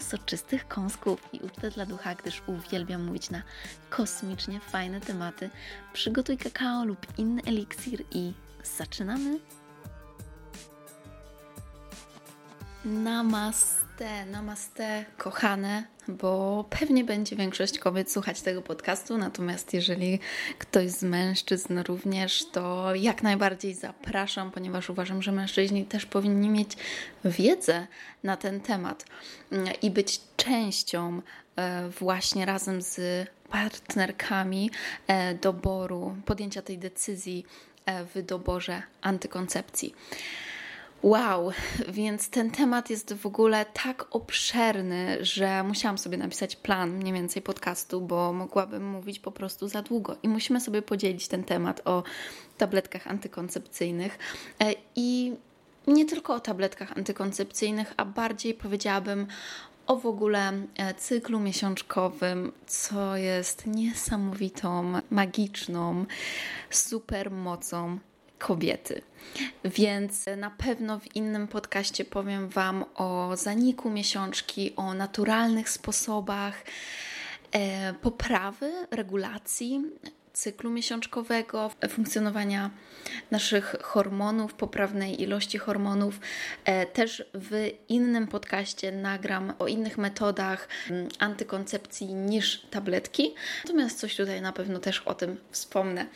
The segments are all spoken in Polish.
soczystych kąsków i ucztę dla ducha, gdyż uwielbiam mówić na kosmicznie fajne tematy. Przygotuj kakao lub inny eliksir i zaczynamy! Namaste, namaste, kochane, bo pewnie będzie większość kobiet słuchać tego podcastu, natomiast jeżeli ktoś z mężczyzn również, to jak najbardziej zapraszam, ponieważ uważam, że mężczyźni też powinni mieć wiedzę na ten temat i być częścią e, właśnie razem z partnerkami e, doboru, podjęcia tej decyzji e, w doborze antykoncepcji. Wow, więc ten temat jest w ogóle tak obszerny, że musiałam sobie napisać plan mniej więcej podcastu, bo mogłabym mówić po prostu za długo. I musimy sobie podzielić ten temat o tabletkach antykoncepcyjnych e, i nie tylko o tabletkach antykoncepcyjnych, a bardziej powiedziałabym o w ogóle e, cyklu miesiączkowym, co jest niesamowitą, magiczną supermocą kobiety. Więc na pewno w innym podcaście powiem Wam o zaniku miesiączki, o naturalnych sposobach e, poprawy regulacji cyklu miesiączkowego, funkcjonowania naszych hormonów, poprawnej ilości hormonów. E, też w innym podcaście nagram o innych metodach mm, antykoncepcji niż tabletki. Natomiast coś tutaj na pewno też o tym wspomnę.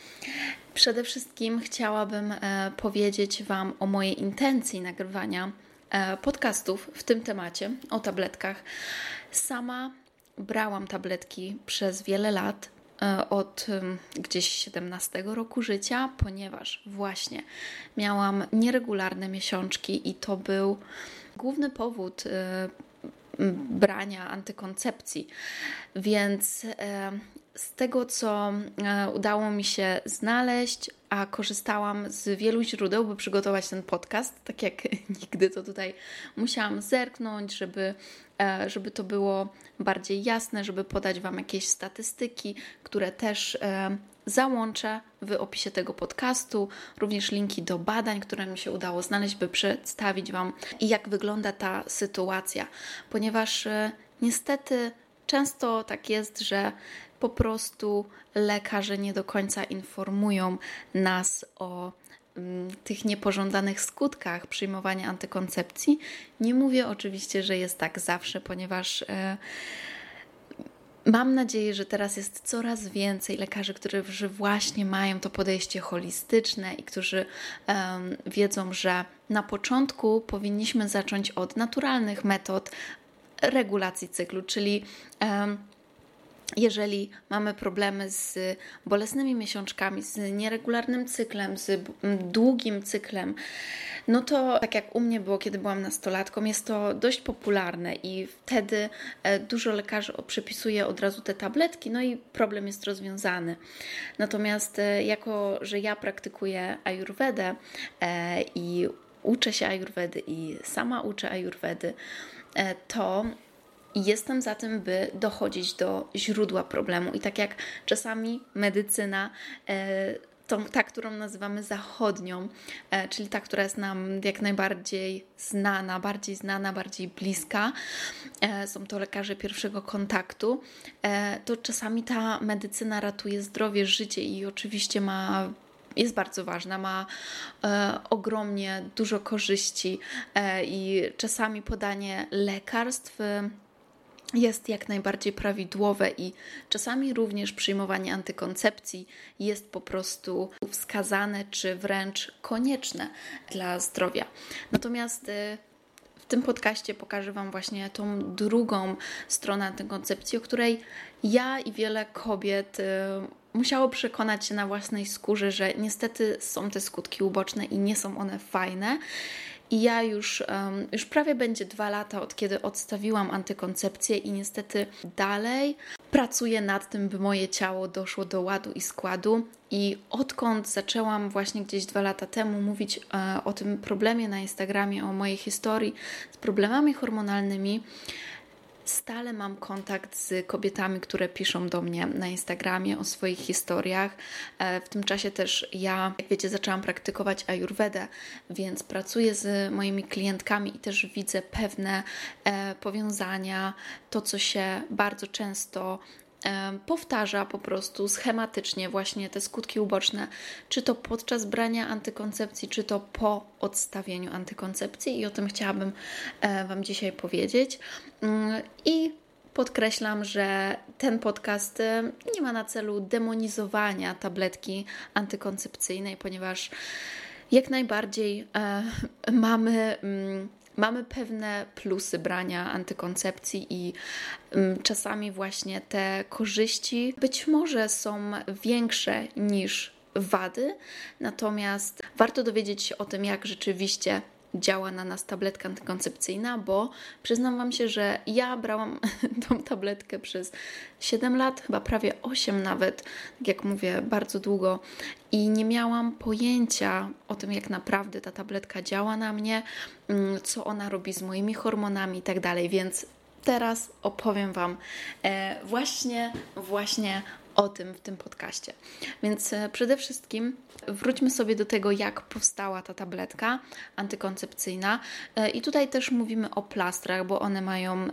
Przede wszystkim chciałabym e, powiedzieć Wam o mojej intencji nagrywania e, podcastów w tym temacie o tabletkach. Sama brałam tabletki przez wiele lat od gdzieś 17 roku życia, ponieważ właśnie miałam nieregularne miesiączki i to był główny powód e, brania antykoncepcji. Więc e, z tego, co udało mi się znaleźć, a korzystałam z wielu źródeł, by przygotować ten podcast. Tak jak nigdy to tutaj musiałam zerknąć, żeby, e, żeby to było bardziej jasne, żeby podać Wam jakieś statystyki, które też e, załączę w opisie tego podcastu, również linki do badań, które mi się udało znaleźć, by przedstawić Wam, jak wygląda ta sytuacja, ponieważ e, niestety często tak jest, że po prostu lekarze nie do końca informują nas o tych niepożądanych skutkach przyjmowania antykoncepcji. Nie mówię oczywiście, że jest tak zawsze, ponieważ e, mam nadzieję, że teraz jest coraz więcej lekarzy, którzy właśnie mają to podejście holistyczne i którzy wiedzą, że na początku powinniśmy zacząć od naturalnych metod regulacji cyklu, czyli jeżeli mamy problemy z bolesnymi miesiączkami, z nieregularnym cyklem, z długim cyklem, no to tak jak u mnie było, kiedy byłam nastolatką, jest to dość popularne i wtedy e, dużo lekarzy przepisuje od razu te tabletki, no i problem jest rozwiązany. Natomiast e, jako, że ja praktykuję ayurvedę e, i uczę się ayurvedy i sama uczę ayurvedy, to jestem za tym, by dochodzić do źródła problemu. I tak jak czasami medycyna, e, tą, ta, którą nazywamy zachodnią, e, czyli ta, która jest nam jak najbardziej znana, bardziej znana, bardziej bliska, e, są to lekarze pierwszego kontaktu, to czasami ta medycyna ratuje zdrowie, życie i oczywiście ma jest bardzo ważna, ma ogromnie dużo korzyści i czasami podanie lekarstw jest jak najbardziej prawidłowe i czasami również przyjmowanie antykoncepcji jest po prostu wskazane czy wręcz konieczne dla zdrowia. Natomiast y, w tym podcaście pokażę Wam właśnie tą drugą stronę antykoncepcji, o której ja i wiele kobiet y, musiało przekonać się na własnej skórze, że niestety są te skutki uboczne i nie są one fajne. I ja już, um, już prawie będzie dwa lata od kiedy odstawiłam antykoncepcję, i niestety dalej pracuję nad tym, by moje ciało doszło do ładu i składu. I odkąd zaczęłam właśnie gdzieś dwa lata temu mówić e, o tym problemie na Instagramie, o mojej historii z problemami hormonalnymi, stale mam kontakt z kobietami, które piszą do mnie na Instagramie o swoich historiach. E, w tym czasie też ja, jak wiecie, zaczęłam praktykować ayurvedę, więc pracuję z moimi klientkami i też widzę pewne e, powiązania, to co się bardzo często powtarza po prostu schematycznie właśnie te skutki uboczne, czy to podczas brania antykoncepcji, czy to po odstawieniu antykoncepcji i o tym chciałabym e, Wam dzisiaj powiedzieć. Mm, I podkreślam, że ten podcast e, nie ma na celu demonizowania tabletki antykoncepcyjnej, ponieważ jak najbardziej e, mamy mm, mamy pewne plusy brania antykoncepcji i um, czasami właśnie te korzyści być może są większe niż wady, natomiast warto dowiedzieć się o tym, jak rzeczywiście działa na nas tabletka antykoncepcyjna, bo przyznam Wam się, że ja brałam tą tabletkę przez 7 lat, chyba prawie 8 nawet, tak jak mówię, bardzo długo. I nie miałam pojęcia o tym, jak naprawdę ta tabletka działa na mnie, mm, co ona robi z moimi hormonami i tak dalej, więc teraz opowiem Wam e, właśnie, właśnie o tym w tym podcaście. Więc e, przede wszystkim wróćmy sobie do tego, jak powstała ta tabletka antykoncepcyjna. E, I tutaj też mówimy o plastrach, bo one mają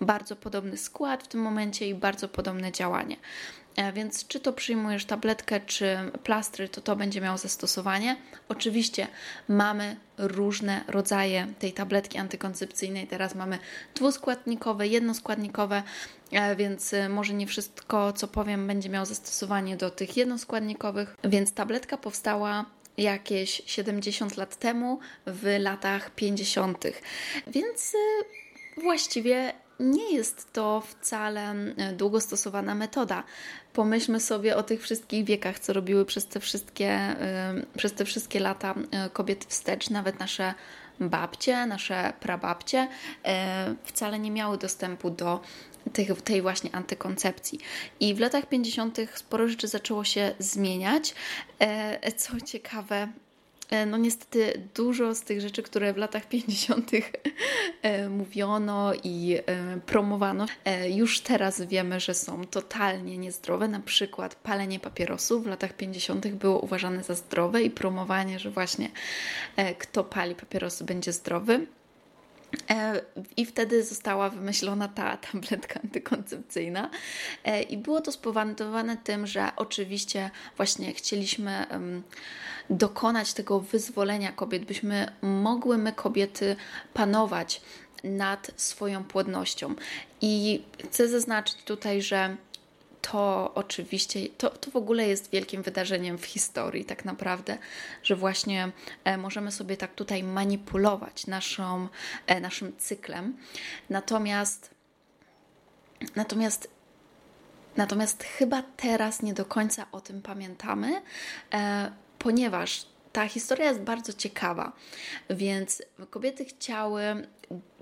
bardzo podobny skład w tym momencie i bardzo podobne działanie. E, więc czy to przyjmujesz tabletkę, czy plastry, to to będzie miało zastosowanie. Oczywiście mamy różne rodzaje tej tabletki antykoncepcyjnej. Teraz mamy dwuskładnikowe, jednoskładnikowe, e, więc e, może nie wszystko, co powiem, będzie miało zastosowanie do tych jednoskładnikowych. Więc tabletka powstała jakieś 70 lat temu, w latach 50. Więc właściwie nie jest to wcale długo stosowana metoda. Pomyślmy sobie o tych wszystkich wiekach, co robiły przez te wszystkie, przez te wszystkie lata e, kobiety wstecz, nawet nasze babcie, nasze prababcie e, wcale nie miały dostępu do tej, tej właśnie antykoncepcji. I w latach 50. sporo rzeczy zaczęło się zmieniać. E, co ciekawe, E, no niestety dużo z tych rzeczy, które w latach 50. E, mówiono i e, promowano, już teraz wiemy, że są totalnie niezdrowe. Na przykład palenie papierosów w latach 50. było uważane za zdrowe i promowanie, że właśnie kto pali papierosy będzie zdrowy. E, I wtedy została wymyślona ta tabletka antykoncepcyjna. E, I było to spowodowane tym, że oczywiście właśnie chcieliśmy dokonać tego wyzwolenia kobiet, byśmy mogły my kobiety panować nad swoją płodnością. I chcę zaznaczyć tutaj, że to oczywiście, to, to w ogóle jest wielkim wydarzeniem w historii, tak naprawdę, że właśnie e, możemy sobie tak tutaj manipulować naszą, e, naszym cyklem. Natomiast, natomiast, natomiast chyba teraz nie do końca o tym pamiętamy, e, ponieważ ta historia jest bardzo ciekawa, więc kobiety chciały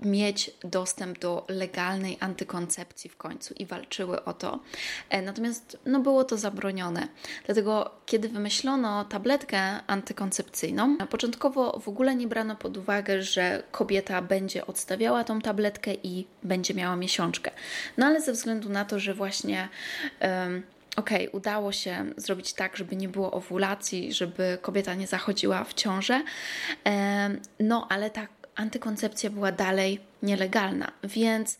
mieć dostęp do legalnej antykoncepcji w końcu i walczyły o to. E, natomiast no, było to zabronione. Dlatego, kiedy wymyślono tabletkę antykoncepcyjną, początkowo w ogóle nie brano pod uwagę, że kobieta będzie odstawiała tą tabletkę i będzie miała miesiączkę. No ale ze względu na to, że właśnie. Um, ok, udało się zrobić tak, żeby nie było owulacji, żeby kobieta nie zachodziła w ciążę, no ale ta antykoncepcja była dalej nielegalna, więc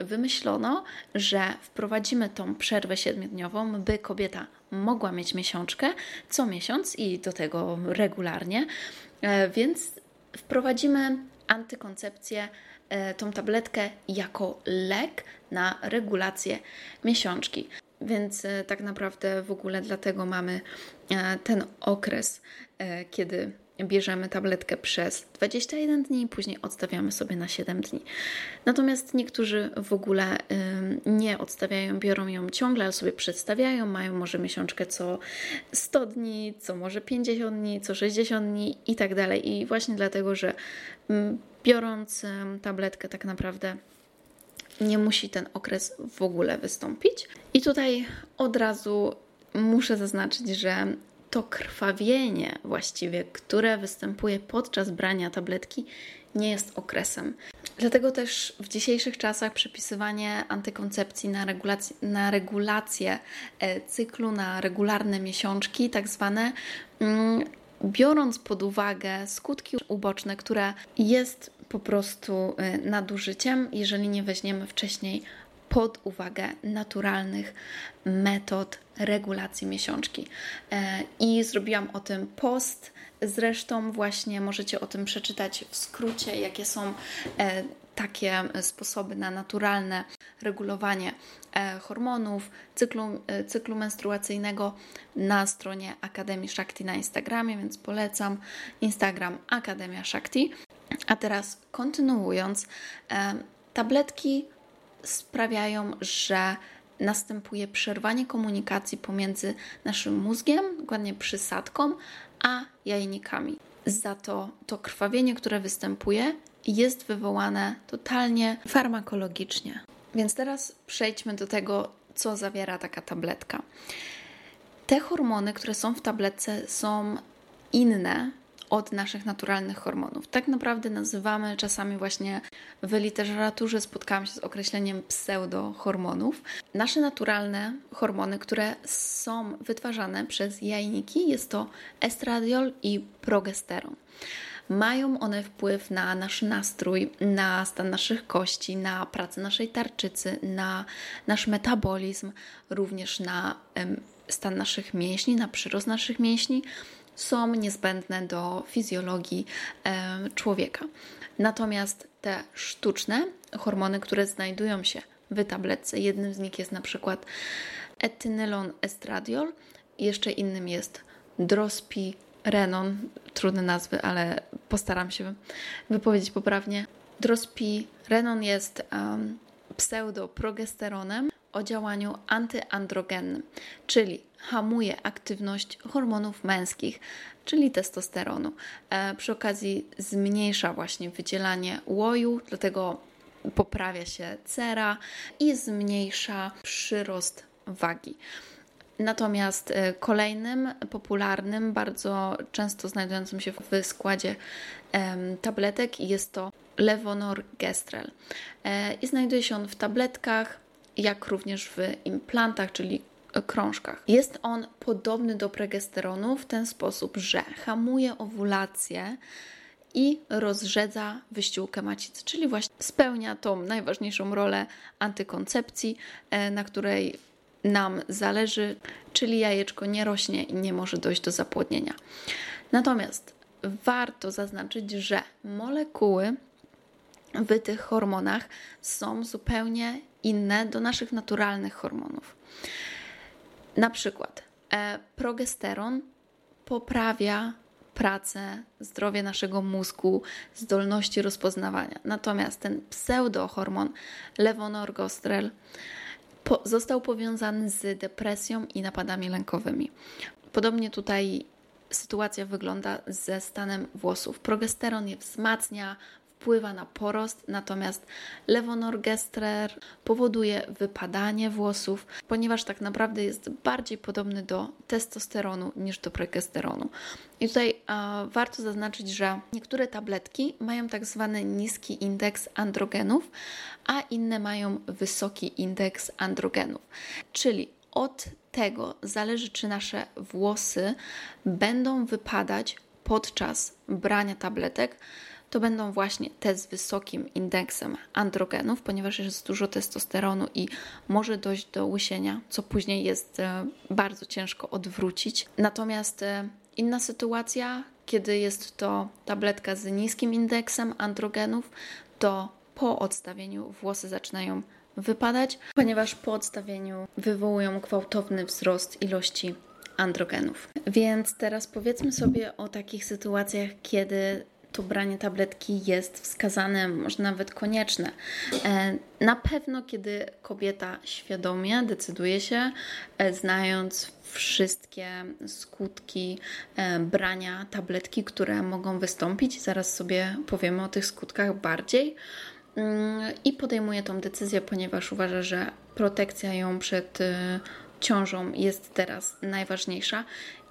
wymyślono, że wprowadzimy tą przerwę siedmiodniową, by kobieta mogła mieć miesiączkę co miesiąc i do tego regularnie, e, więc wprowadzimy antykoncepcję, e, tą tabletkę jako lek na regulację miesiączki. Więc e, tak naprawdę w ogóle dlatego mamy ten okres, kiedy bierzemy tabletkę przez 21 dni, później odstawiamy sobie na 7 dni. Natomiast niektórzy w ogóle nie odstawiają, biorą ją ciągle, ale sobie przedstawiają, mają może miesiączkę co 100 dni, co może 50 dni, co 60 dni i tak dalej. I właśnie dlatego, że biorąc tabletkę tak naprawdę nie musi ten okres w ogóle wystąpić. I tutaj od razu muszę zaznaczyć, że to krwawienie właściwie, które występuje podczas brania tabletki, nie jest okresem. Dlatego też w dzisiejszych czasach przepisywanie antykoncepcji na, regulac na regulację e, cyklu, na regularne miesiączki, tak zwane, mm, biorąc pod uwagę skutki uboczne, które jest po prostu e, nadużyciem, jeżeli nie weźmiemy wcześniej pod uwagę naturalnych metod regulacji miesiączki. E, I zrobiłam o tym post. Zresztą, właśnie możecie o tym przeczytać w skrócie, jakie są e, takie sposoby na naturalne regulowanie e, hormonów, cyklu, cyklu menstruacyjnego na stronie Akademii Shakti na Instagramie, więc polecam Instagram Akademia Shakti. A teraz kontynuując, tabletki sprawiają, że następuje przerwanie komunikacji pomiędzy naszym mózgiem, dokładnie przysadką, a jajnikami. Za to to krwawienie, które występuje, jest wywołane totalnie farmakologicznie. Więc teraz przejdźmy do tego, co zawiera taka tabletka. Te hormony, które są w tabletce, są inne od naszych naturalnych hormonów. Tak naprawdę nazywamy czasami właśnie w literaturze spotkałam się z określeniem pseudohormonów. Nasze naturalne hormony, które są wytwarzane przez jajniki, jest to estradiol i progesteron. Mają one wpływ na nasz nastrój, na stan naszych kości, na pracę naszej tarczycy, na nasz metabolizm, również na stan naszych mięśni, na przyrost naszych mięśni są niezbędne do fizjologii człowieka. Natomiast te sztuczne hormony, które znajdują się w tabletce, jednym z nich jest na przykład etynylon estradiol, jeszcze innym jest drospirenon, trudne nazwy, ale postaram się wypowiedzieć poprawnie. Drospirenon jest um, pseudoprogesteronem o działaniu antyandrogennym, czyli hamuje aktywność hormonów męskich, czyli testosteronu. E, przy okazji zmniejsza właśnie wydzielanie łoju, dlatego poprawia się cera i zmniejsza przyrost wagi. Natomiast e, kolejnym popularnym, bardzo często znajdującym się w składzie tabletek jest to levonorgestrel. E, I znajduje się on w tabletkach, jak również w implantach, czyli krążkach. Jest on podobny do progesteronu w ten sposób, że hamuje owulację i rozrzedza wyściółkę macicy, czyli właśnie spełnia tą najważniejszą rolę antykoncepcji, e, na której nam zależy, czyli jajeczko nie rośnie i nie może dojść do zapłodnienia. Natomiast warto zaznaczyć, że molekuły w tych hormonach są zupełnie inne do naszych naturalnych hormonów. Na przykład e, progesteron poprawia pracę, zdrowie naszego mózgu, zdolności rozpoznawania. Natomiast ten pseudohormon levonorgestrel po, został powiązany z depresją i napadami lękowymi. Podobnie tutaj sytuacja wygląda ze stanem włosów. Progesteron je wzmacnia, wpływa na porost, natomiast levonorgestrer powoduje wypadanie włosów, ponieważ tak naprawdę jest bardziej podobny do testosteronu niż do progesteronu. I tutaj a, warto zaznaczyć, że niektóre tabletki mają tak zwany niski indeks androgenów, a inne mają wysoki indeks androgenów. Czyli od tego zależy, czy nasze włosy będą wypadać podczas brania tabletek, to będą właśnie te z wysokim indeksem androgenów, ponieważ jest dużo testosteronu i może dojść do łysienia, co później jest e, bardzo ciężko odwrócić. Natomiast e, inna sytuacja, kiedy jest to tabletka z niskim indeksem androgenów, to po odstawieniu włosy zaczynają wypadać, ponieważ po odstawieniu wywołują gwałtowny wzrost ilości androgenów. Więc teraz powiedzmy sobie o takich sytuacjach, kiedy to branie tabletki jest wskazane, może nawet konieczne. E, na pewno, kiedy kobieta świadomie decyduje się, e, znając wszystkie skutki e, brania tabletki, które mogą wystąpić, zaraz sobie powiemy o tych skutkach bardziej. Mm, I podejmuje tą decyzję, ponieważ uważa, że protekcja ją przed ciążą jest teraz najważniejsza.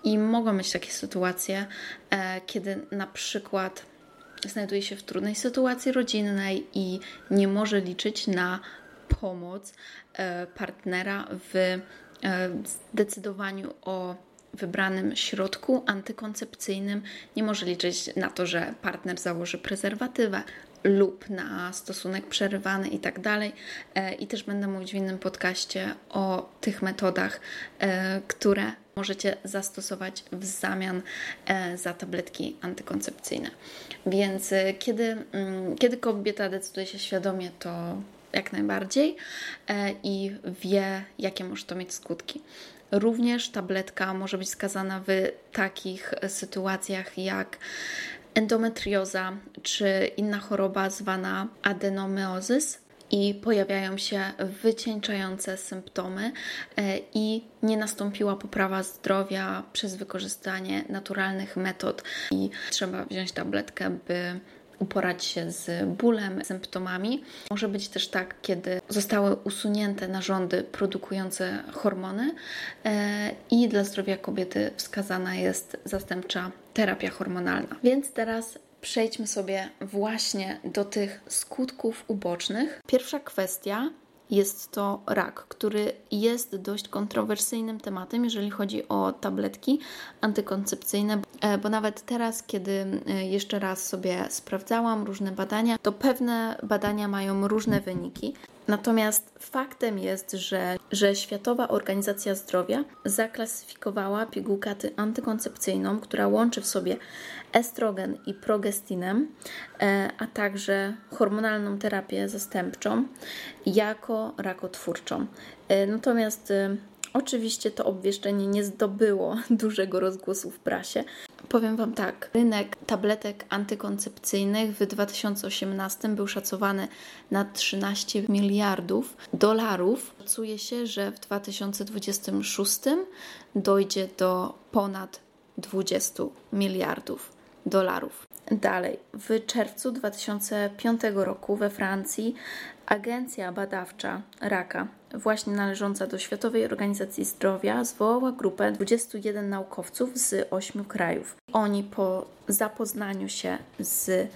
I mogą być takie sytuacje, kiedy na przykład znajduje się w trudnej sytuacji rodzinnej i nie może liczyć na pomoc e, partnera w e, zdecydowaniu o wybranym środku antykoncepcyjnym, nie może liczyć na to, że partner założy prezerwatywę lub na stosunek przerywany i tak dalej. E, I też będę mówić w innym podcaście o tych metodach, które możecie zastosować w zamian e, za tabletki antykoncepcyjne. Więc e, kiedy, mm, kiedy kobieta decyduje się świadomie, to jak najbardziej e, i wie, jakie może to mieć skutki. Również tabletka może być skazana w takich sytuacjach jak endometrioza czy inna choroba zwana adenomyozys i pojawiają się wycieńczające symptomy e, i nie nastąpiła poprawa zdrowia przez wykorzystanie naturalnych metod i trzeba wziąć tabletkę, by uporać się z bólem, symptomami. Może być też tak, kiedy zostały usunięte narządy produkujące hormony e, i dla zdrowia kobiety wskazana jest zastępcza terapia hormonalna. Więc teraz przejdźmy sobie właśnie do tych skutków ubocznych. Pierwsza kwestia jest to rak, który jest dość kontrowersyjnym tematem, jeżeli chodzi o tabletki antykoncepcyjne, e, bo nawet teraz, kiedy e, jeszcze raz sobie sprawdzałam różne badania, to pewne badania mają różne wyniki. Natomiast faktem jest, że, że Światowa Organizacja Zdrowia zaklasyfikowała pigułkę antykoncepcyjną, która łączy w sobie estrogen i progestinę, e, a także hormonalną terapię zastępczą, jako rakotwórczą. E, natomiast e, Oczywiście to obwieszczenie nie zdobyło dużego rozgłosu w prasie. Powiem Wam tak, rynek tabletek antykoncepcyjnych w 2018 był szacowany na 13 miliardów dolarów. Szacuje się, że w 2026 dojdzie do ponad 20 miliardów dolarów. Dalej, w czerwcu 2005 roku we Francji agencja badawcza raka, właśnie należąca do Światowej Organizacji Zdrowia, zwołała grupę 21 naukowców z 8 krajów. Oni po zapoznaniu się z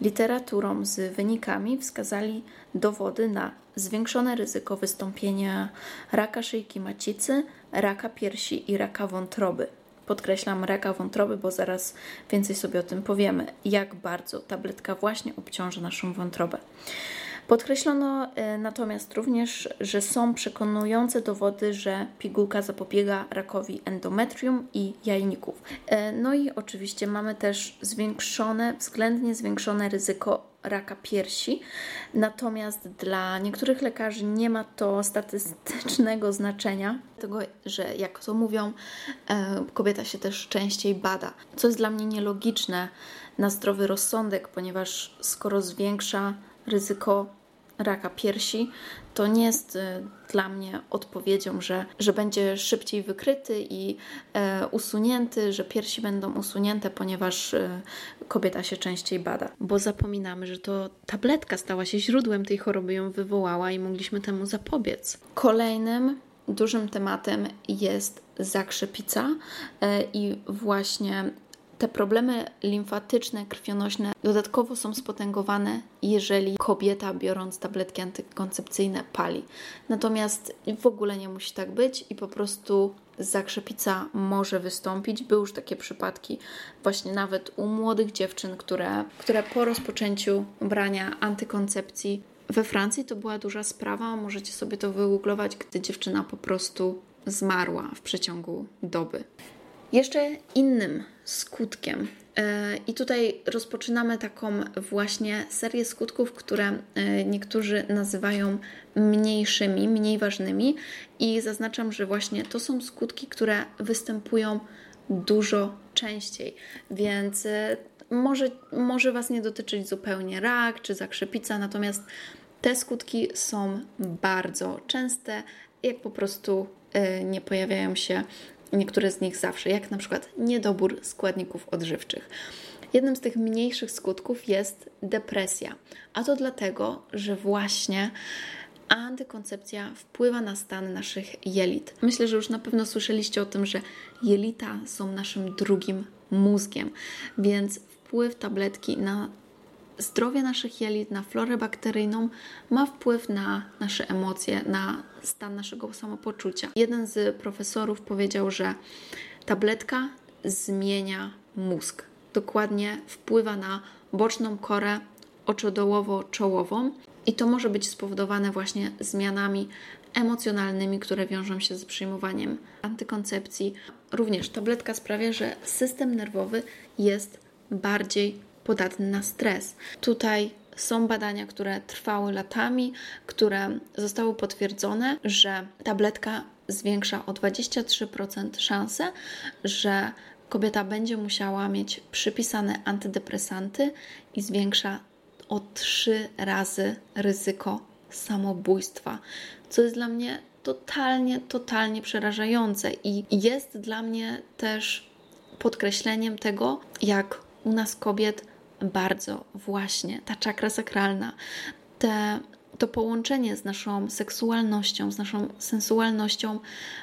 literaturą, z wynikami wskazali dowody na zwiększone ryzyko wystąpienia raka szyjki macicy, raka piersi i raka wątroby. Podkreślam raka wątroby, bo zaraz więcej sobie o tym powiemy, jak bardzo tabletka właśnie obciąża naszą wątrobę. Podkreślono e, natomiast również, że są przekonujące dowody, że pigułka zapobiega rakowi endometrium i jajników. E, no i oczywiście mamy też zwiększone, względnie zwiększone ryzyko raka piersi. Natomiast dla niektórych lekarzy nie ma to statystycznego znaczenia, dlatego że jak to mówią, e, kobieta się też częściej bada, co jest dla mnie nielogiczne na zdrowy rozsądek, ponieważ skoro zwiększa ryzyko raka piersi, to nie jest y, dla mnie odpowiedzią, że, że będzie szybciej wykryty i e, usunięty, że piersi będą usunięte, ponieważ e, kobieta się częściej bada. Bo zapominamy, że to tabletka stała się źródłem tej choroby, ją wywołała i mogliśmy temu zapobiec. Kolejnym dużym tematem jest zakrzepica e, i właśnie te problemy limfatyczne, krwionośne dodatkowo są spotęgowane, jeżeli kobieta biorąc tabletki antykoncepcyjne pali. Natomiast w ogóle nie musi tak być i po prostu zakrzepica może wystąpić. Były już takie przypadki właśnie nawet u młodych dziewczyn, które, które po rozpoczęciu brania antykoncepcji we Francji to była duża sprawa. Możecie sobie to wygooglować, gdy dziewczyna po prostu zmarła w przeciągu doby. Jeszcze innym skutkiem. E, i tutaj rozpoczynamy taką właśnie serię skutków, które e, niektórzy nazywają mniejszymi, mniej ważnymi, i zaznaczam, że właśnie to są skutki, które występują dużo częściej, więc e, może, może Was nie dotyczyć zupełnie rak czy zakrzepica, natomiast te skutki są bardzo częste, jak po prostu nie pojawiają się niektóre z nich zawsze, jak na przykład niedobór składników odżywczych. Jednym z tych mniejszych skutków jest depresja, a to dlatego, że właśnie antykoncepcja wpływa na stan naszych jelit. Myślę, że już na pewno słyszeliście o tym, że jelita są naszym drugim mózgiem, więc wpływ tabletki na zdrowie naszych jelit, na florę bakteryjną ma wpływ na nasze emocje, na stan naszego samopoczucia. Jeden z profesorów powiedział, że tabletka zmienia mózg. Dokładnie wpływa na boczną korę oczodołowo-czołową i to może być spowodowane właśnie zmianami emocjonalnymi, które wiążą się z przyjmowaniem antykoncepcji. Również tabletka sprawia, że system nerwowy jest bardziej podatny na stres. Tutaj są badania, które trwały latami, które zostały potwierdzone, że tabletka zwiększa o 23% szanse, że kobieta będzie musiała mieć przypisane antydepresanty i zwiększa o 3 razy ryzyko samobójstwa, co jest dla mnie totalnie, totalnie przerażające i jest dla mnie też podkreśleniem tego, jak u nas kobiet bardzo właśnie ta czakra sakralna, te, to połączenie z naszą seksualnością, z naszą sensualnością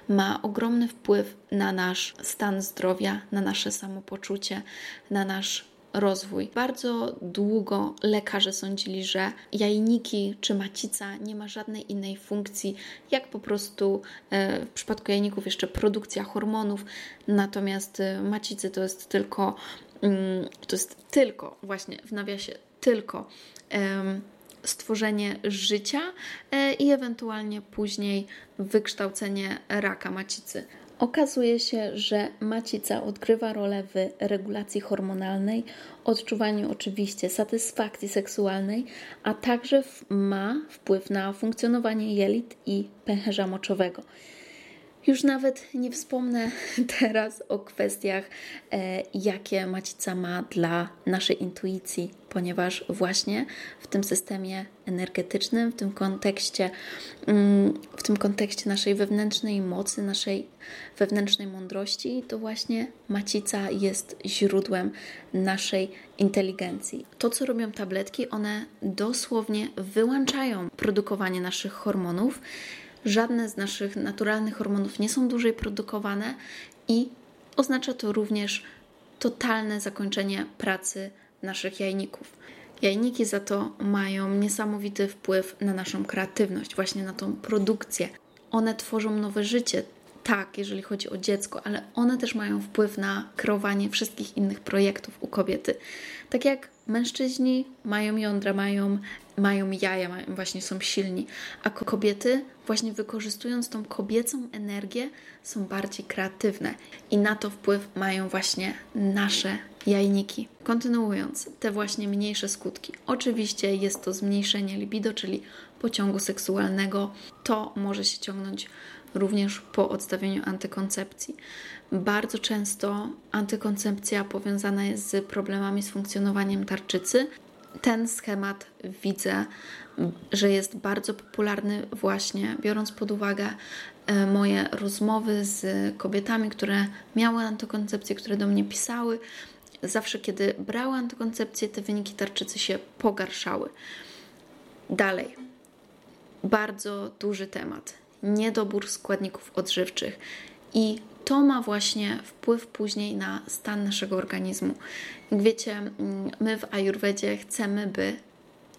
ma ogromny wpływ na nasz stan zdrowia, na nasze samopoczucie, na nasz rozwój. Bardzo długo lekarze sądzili, że jajniki czy macica nie ma żadnej innej funkcji, jak po prostu e, w przypadku jajników jeszcze produkcja hormonów, natomiast e, macicy to jest tylko to jest tylko, właśnie w nawiasie, tylko stworzenie życia e, i ewentualnie później wykształcenie raka macicy. Okazuje się, że macica odgrywa rolę w regulacji hormonalnej, odczuwaniu oczywiście satysfakcji seksualnej, a także ma wpływ na funkcjonowanie jelit i pęcherza moczowego. Już nawet nie wspomnę teraz o kwestiach, e, jakie macica ma dla naszej intuicji, ponieważ właśnie w tym systemie energetycznym, w tym kontekście, mm, w tym kontekście naszej wewnętrznej mocy, naszej wewnętrznej mądrości, to właśnie macica jest źródłem naszej inteligencji. To, co robią tabletki, one dosłownie wyłączają produkowanie naszych hormonów żadne z naszych naturalnych hormonów nie są dłużej produkowane i oznacza to również totalne zakończenie pracy naszych jajników. Jajniki za to mają niesamowity wpływ na naszą kreatywność, właśnie na tą produkcję. One tworzą nowe życie, tak, jeżeli chodzi o dziecko, ale one też mają wpływ na kreowanie wszystkich innych projektów u kobiety. Tak jak mężczyźni mają jądra, mają, mają jaja, mają, właśnie są silni, a kobiety, właśnie wykorzystując tą kobiecą energię, są bardziej kreatywne i na to wpływ mają właśnie nasze jajniki. Kontynuując, te właśnie mniejsze skutki. Oczywiście jest to zmniejszenie libido, czyli pociągu seksualnego. To może się ciągnąć również po odstawieniu antykoncepcji. Bardzo często antykoncepcja powiązana jest z problemami z funkcjonowaniem tarczycy. Ten schemat widzę, że jest bardzo popularny, właśnie biorąc pod uwagę e, moje rozmowy z kobietami, które miały antykoncepcję, które do mnie pisały. Zawsze, kiedy brały antykoncepcję, te wyniki tarczycy się pogarszały. Dalej, bardzo duży temat niedobór składników odżywczych. I to ma właśnie wpływ później na stan naszego organizmu. Jak wiecie, mm, my w Ayurvedzie chcemy, by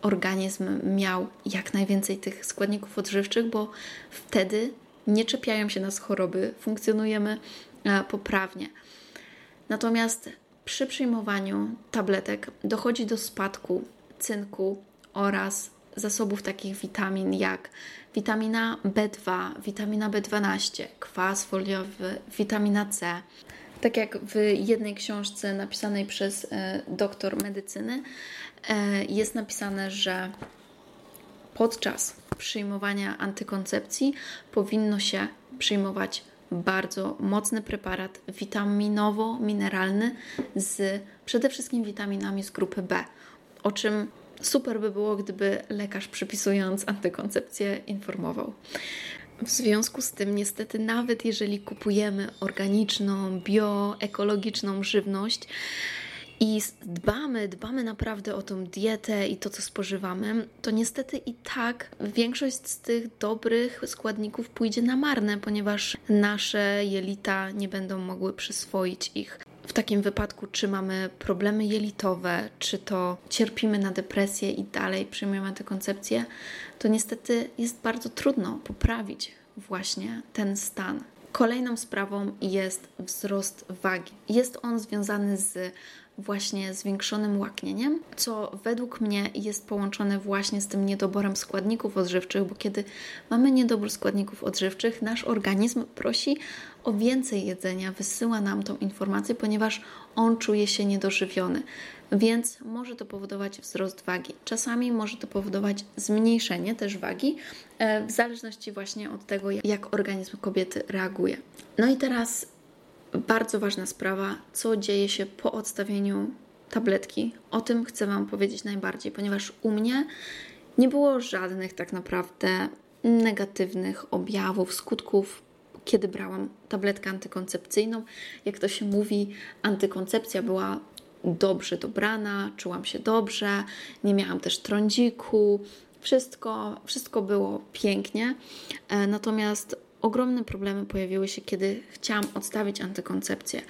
organizm miał jak najwięcej tych składników odżywczych, bo wtedy nie czepiają się nas choroby, funkcjonujemy e, poprawnie. Natomiast przy przyjmowaniu tabletek dochodzi do spadku cynku oraz zasobów takich witamin jak witamina B2, witamina B12, kwas foliowy, witamina C. Tak jak w jednej książce napisanej przez e, doktor medycyny e, jest napisane, że podczas przyjmowania antykoncepcji powinno się przyjmować bardzo mocny preparat witaminowo-mineralny z przede wszystkim witaminami z grupy B, o czym super by było, gdyby lekarz przypisując antykoncepcję informował. W związku z tym, niestety, nawet jeżeli kupujemy organiczną, bioekologiczną żywność, i dbamy, dbamy naprawdę o tą dietę i to, co spożywamy, to niestety i tak większość z tych dobrych składników pójdzie na marne, ponieważ nasze jelita nie będą mogły przyswoić ich. W takim wypadku, czy mamy problemy jelitowe, czy to cierpimy na depresję i dalej przyjmujemy tę koncepcję, to niestety jest bardzo trudno poprawić właśnie ten stan. Kolejną sprawą jest wzrost wagi. Jest on związany z właśnie zwiększonym łaknieniem, co według mnie jest połączone właśnie z tym niedoborem składników odżywczych, bo kiedy mamy niedobór składników odżywczych, nasz organizm prosi o więcej jedzenia, wysyła nam tą informację, ponieważ on czuje się niedożywiony. Więc może to powodować wzrost wagi. Czasami może to powodować zmniejszenie też wagi, e, w zależności właśnie od tego, jak organizm kobiety reaguje. No i teraz bardzo ważna sprawa, co dzieje się po odstawieniu tabletki. O tym chcę Wam powiedzieć najbardziej, ponieważ u mnie nie było żadnych tak naprawdę negatywnych objawów, skutków, kiedy brałam tabletkę antykoncepcyjną. Jak to się mówi, antykoncepcja była dobrze dobrana, czułam się dobrze, nie miałam też trądziku, wszystko, wszystko było pięknie. E, natomiast ogromne problemy pojawiły się, kiedy chciałam odstawić antykoncepcję.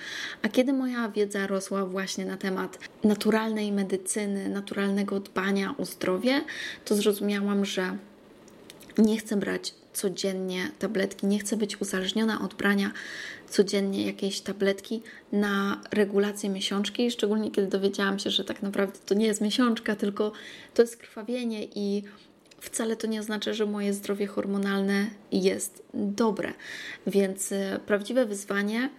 A kiedy moja wiedza rosła właśnie na temat naturalnej medycyny, naturalnego dbania o zdrowie, to zrozumiałam, że nie chcę brać codziennie tabletki, nie chcę być uzależniona od brania codziennie jakiejś tabletki na regulację miesiączki, szczególnie kiedy dowiedziałam się, że tak naprawdę to nie jest miesiączka, tylko to jest krwawienie i wcale to nie oznacza, że moje zdrowie hormonalne jest dobre. Więc e, prawdziwe wyzwanie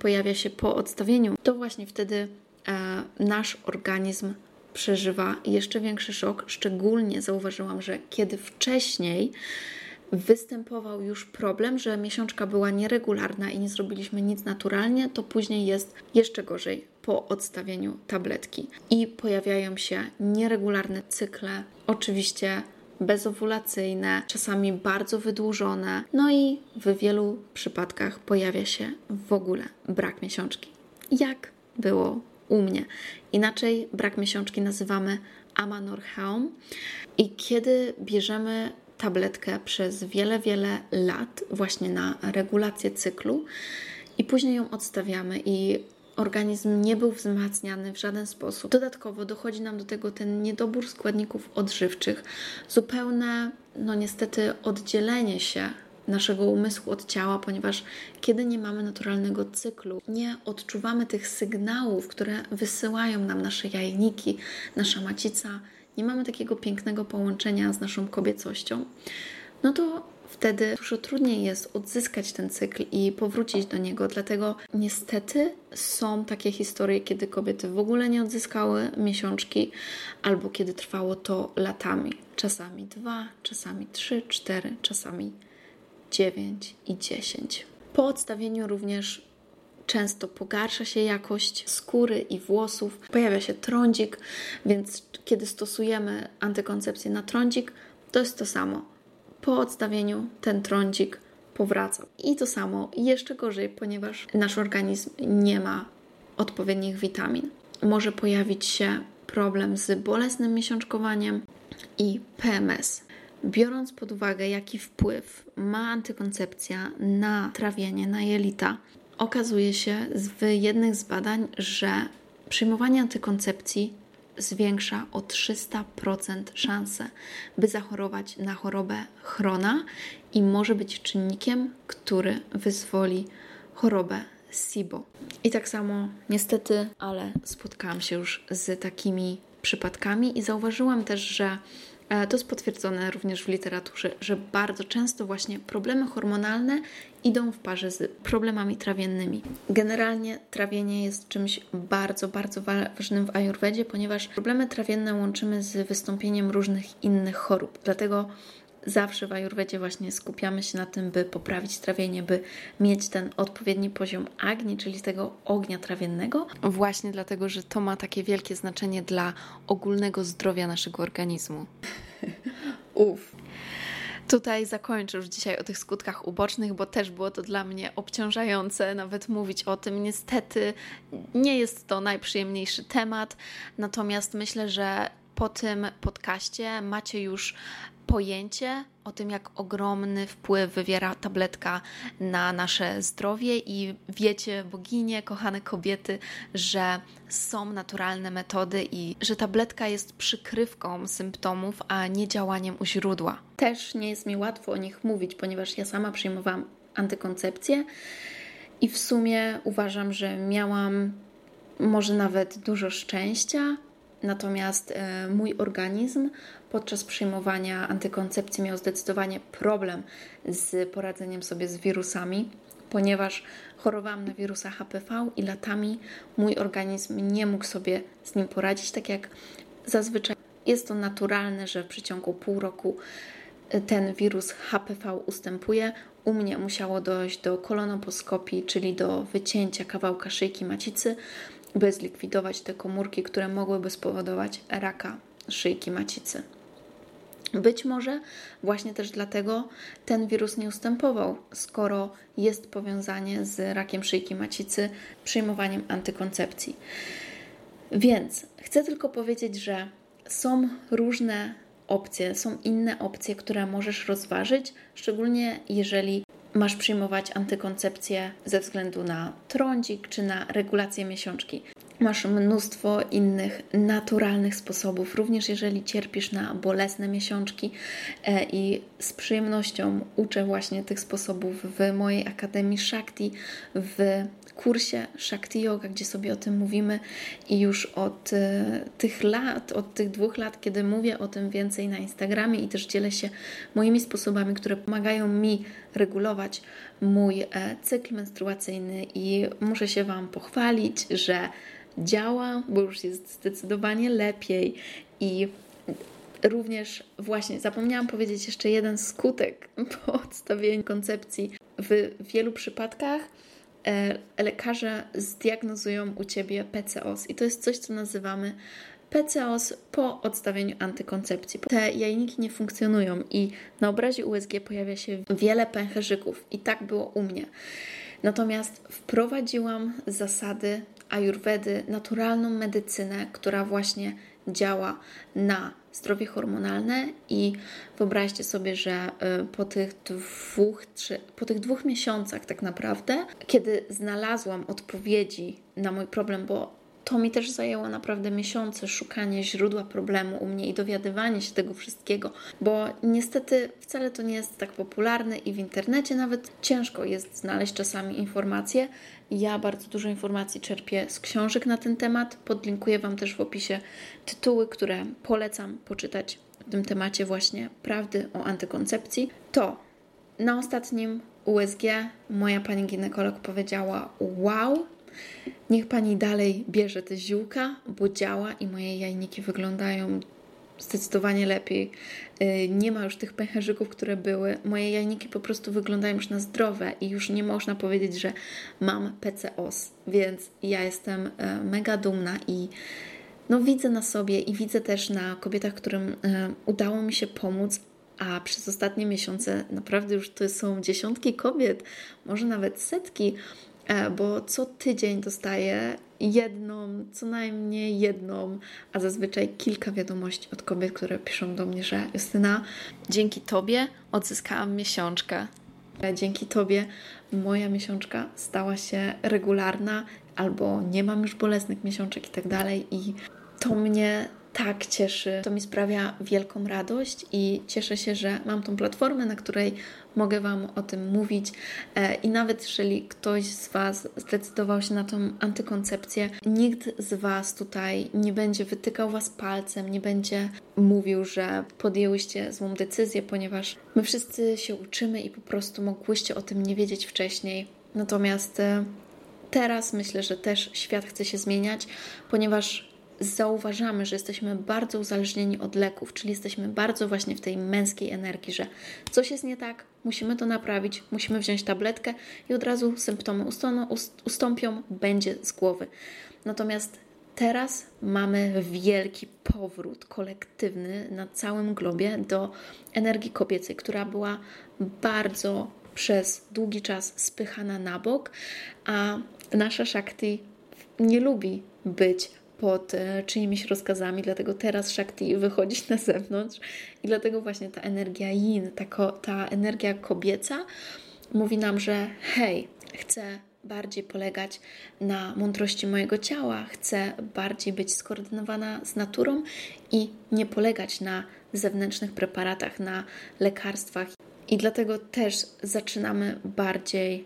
pojawia się po odstawieniu. To właśnie wtedy e, nasz organizm przeżywa jeszcze większy szok. Szczególnie zauważyłam, że kiedy wcześniej występował już problem, że miesiączka była nieregularna i nie zrobiliśmy nic naturalnie, to później jest jeszcze gorzej po odstawieniu tabletki. I pojawiają się nieregularne cykle. Oczywiście bezowulacyjne, czasami bardzo wydłużone, no i w wielu przypadkach pojawia się w ogóle brak miesiączki. Jak było u mnie? Inaczej brak miesiączki nazywamy amenorrheą i kiedy bierzemy tabletkę przez wiele, wiele lat właśnie na regulację cyklu i później ją odstawiamy i organizm nie był wzmacniany w żaden sposób. Dodatkowo dochodzi nam do tego ten niedobór składników odżywczych, zupełne, no niestety, oddzielenie się naszego umysłu od ciała, ponieważ kiedy nie mamy naturalnego cyklu, nie odczuwamy tych sygnałów, które wysyłają nam nasze jajniki, nasza macica, nie mamy takiego pięknego połączenia z naszą kobiecością, no to wtedy dużo trudniej jest odzyskać ten cykl i powrócić do niego. Dlatego niestety są takie historie, kiedy kobiety w ogóle nie odzyskały miesiączki, albo kiedy trwało to latami. Czasami dwa, czasami trzy, cztery, czasami dziewięć i dziesięć. Po odstawieniu również często pogarsza się jakość skóry i włosów, pojawia się trądzik, więc kiedy stosujemy antykoncepcję na trądzik, to jest to samo po odstawieniu ten trądzik powraca. I to samo, jeszcze gorzej, ponieważ nasz organizm nie ma odpowiednich witamin. Może pojawić się problem z bolesnym miesiączkowaniem i PMS. Biorąc pod uwagę, jaki wpływ ma antykoncepcja na trawienie, na jelita, okazuje się w jednych z badań, że przyjmowanie antykoncepcji zwiększa o 300% szanse, by zachorować na chorobę chrona i może być czynnikiem, który wyzwoli chorobę SIBO. I tak samo, niestety, ale spotkałam się już z takimi przypadkami i zauważyłam też, że to jest potwierdzone również w literaturze, że bardzo często właśnie problemy hormonalne idą w parze z problemami trawiennymi. Generalnie trawienie jest czymś bardzo, bardzo ważnym w ayurvedzie, ponieważ problemy trawienne łączymy z wystąpieniem różnych innych chorób. Dlatego zawsze w Ajurwedzie właśnie skupiamy się na tym, by poprawić trawienie, by mieć ten odpowiedni poziom agni, czyli tego ognia trawiennego. Właśnie dlatego, że to ma takie wielkie znaczenie dla ogólnego zdrowia naszego organizmu. Uff. Tutaj zakończę już dzisiaj o tych skutkach ubocznych, bo też było to dla mnie obciążające nawet mówić o tym. Niestety nie jest to najprzyjemniejszy temat, natomiast myślę, że po tym podcaście macie już pojęcie o tym, jak ogromny wpływ wywiera tabletka na nasze zdrowie, i wiecie, boginie, kochane kobiety, że są naturalne metody i że tabletka jest przykrywką symptomów, a nie działaniem u źródła. Też nie jest mi łatwo o nich mówić, ponieważ ja sama przyjmowałam antykoncepcję i w sumie uważam, że miałam może nawet dużo szczęścia, Natomiast e, mój organizm podczas przyjmowania antykoncepcji miał zdecydowanie problem z poradzeniem sobie z wirusami, ponieważ chorowałam na wirusa HPV i latami mój organizm nie mógł sobie z nim poradzić, tak jak zazwyczaj jest to naturalne, że w przeciągu pół roku e, ten wirus HPV ustępuje. U mnie musiało dojść do kolonoposkopii, czyli do wycięcia kawałka szyjki macicy by zlikwidować te komórki, które mogłyby spowodować raka szyjki macicy. Być może właśnie też dlatego ten wirus nie ustępował, skoro jest powiązanie z rakiem szyjki macicy przyjmowaniem antykoncepcji. Więc chcę tylko powiedzieć, że są różne opcje, są inne opcje, które możesz rozważyć, szczególnie jeżeli masz przyjmować antykoncepcję ze względu na trądzik czy na regulację miesiączki. Masz mnóstwo innych naturalnych sposobów, również jeżeli cierpisz na bolesne miesiączki e, i z przyjemnością uczę właśnie tych sposobów w mojej Akademii Shakti, w kursie Shakti Yoga, gdzie sobie o tym mówimy i już od e, tych lat, od tych dwóch lat, kiedy mówię o tym więcej na Instagramie i też dzielę się moimi sposobami, które pomagają mi regulować mój e, cykl menstruacyjny i muszę się Wam pochwalić, że działa, bo już jest zdecydowanie lepiej i również właśnie zapomniałam powiedzieć jeszcze jeden skutek po odstawieniu koncepcji. W wielu przypadkach lekarze zdiagnozują u ciebie PCOS i to jest coś, co nazywamy PCOS po odstawieniu antykoncepcji. Te jajniki nie funkcjonują i na obrazie USG pojawia się wiele pęcherzyków i tak było u mnie. Natomiast wprowadziłam zasady ajurwedy, naturalną medycynę, która właśnie działa na zdrowie hormonalne i wyobraźcie sobie, że y, po tych dwóch, trzy, po tych dwóch miesiącach tak naprawdę, kiedy znalazłam odpowiedzi na mój problem, bo to mi też zajęło naprawdę miesiące szukanie źródła problemu u mnie i dowiadywanie się tego wszystkiego, bo niestety wcale to nie jest tak popularne i w internecie nawet ciężko jest znaleźć czasami informacje. Ja bardzo dużo informacji czerpię z książek na ten temat. Podlinkuję Wam też w opisie tytuły, które polecam poczytać w tym temacie właśnie prawdy o antykoncepcji. To na ostatnim USG moja pani ginekolog powiedziała: Wow, Niech pani dalej bierze te ziółka, bo działa i moje jajniki wyglądają zdecydowanie lepiej. Y, nie ma już tych pęcherzyków, które były. Moje jajniki po prostu wyglądają już na zdrowe i już nie można powiedzieć, że mam PCOS, więc ja jestem y, mega dumna i no widzę na sobie i widzę też na kobietach, którym y, udało mi się pomóc, a przez ostatnie miesiące naprawdę już to są dziesiątki kobiet, może nawet setki, bo co tydzień dostaję jedną, co najmniej jedną, a zazwyczaj kilka wiadomości od kobiet, które piszą do mnie, że Justyna, dzięki Tobie odzyskałam miesiączkę. E, dzięki Tobie moja miesiączka stała się regularna, albo nie mam już bolesnych miesiączek i tak dalej. I to mnie tak cieszy. To mi sprawia wielką radość i cieszę się, że mam tą platformę, na której mogę Wam o tym mówić. E, I nawet jeżeli ktoś z Was zdecydował się na tą antykoncepcję, nikt z Was tutaj nie będzie wytykał Was palcem, nie będzie mówił, że podjęłyście złą decyzję, ponieważ my wszyscy się uczymy i po prostu mogłyście o tym nie wiedzieć wcześniej. Natomiast e, teraz myślę, że też świat chce się zmieniać, ponieważ zauważamy, że jesteśmy bardzo uzależnieni od leków, czyli jesteśmy bardzo właśnie w tej męskiej energii, że coś jest nie tak, musimy to naprawić, musimy wziąć tabletkę i od razu symptomy ustąpią, będzie z głowy. Natomiast teraz mamy wielki powrót kolektywny na całym globie do energii kobiecej, która była bardzo przez długi czas spychana na bok, a nasza Shakti nie lubi być pod e, czyimiś rozkazami, dlatego teraz Shakti wychodzi na zewnątrz i dlatego właśnie ta energia yin, ta, ta energia kobieca mówi nam, że hej, chcę bardziej polegać na mądrości mojego ciała, chcę bardziej być skoordynowana z naturą i nie polegać na zewnętrznych preparatach, na lekarstwach. I dlatego też zaczynamy bardziej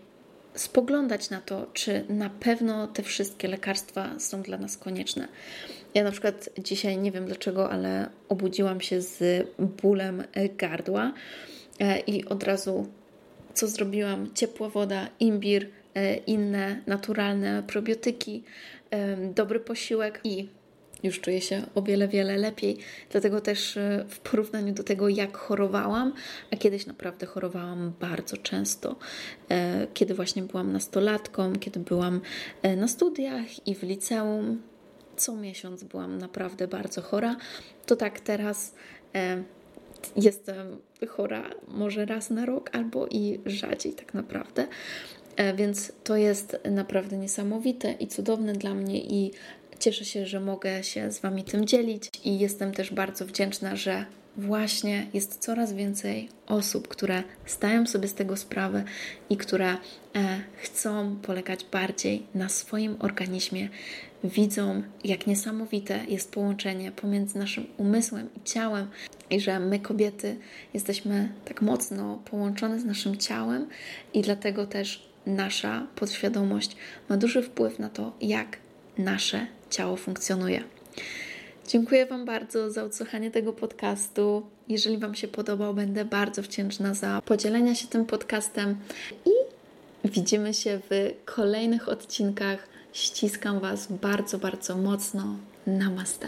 spoglądać na to, czy na pewno te wszystkie lekarstwa są dla nas konieczne. Ja na przykład dzisiaj nie wiem dlaczego, ale obudziłam się z bólem gardła e, i od razu co zrobiłam? Ciepła woda, imbir, e, inne naturalne probiotyki, e, dobry posiłek i już czuję się o wiele, wiele lepiej. Dlatego też e, w porównaniu do tego, jak chorowałam, a kiedyś naprawdę chorowałam bardzo często, e, kiedy właśnie byłam nastolatką, kiedy byłam e, na studiach i w liceum, co miesiąc byłam naprawdę bardzo chora, to tak teraz jestem chora może raz na rok albo i rzadziej tak naprawdę. Więc to jest naprawdę niesamowite i cudowne dla mnie i Cieszę się, że mogę się z Wami tym dzielić i jestem też bardzo wdzięczna, że właśnie jest coraz więcej osób, które zdają sobie z tego sprawę i które e, chcą polegać bardziej na swoim organizmie, widzą, jak niesamowite jest połączenie pomiędzy naszym umysłem i ciałem, i że my, kobiety, jesteśmy tak mocno połączone z naszym ciałem, i dlatego też nasza podświadomość ma duży wpływ na to, jak nasze ciało funkcjonuje. Dziękuję Wam bardzo za odsłuchanie tego podcastu. Jeżeli Wam się podobał, będę bardzo wdzięczna za podzielenie się tym podcastem i widzimy się w kolejnych odcinkach. Ściskam Was bardzo, bardzo mocno. Namaste.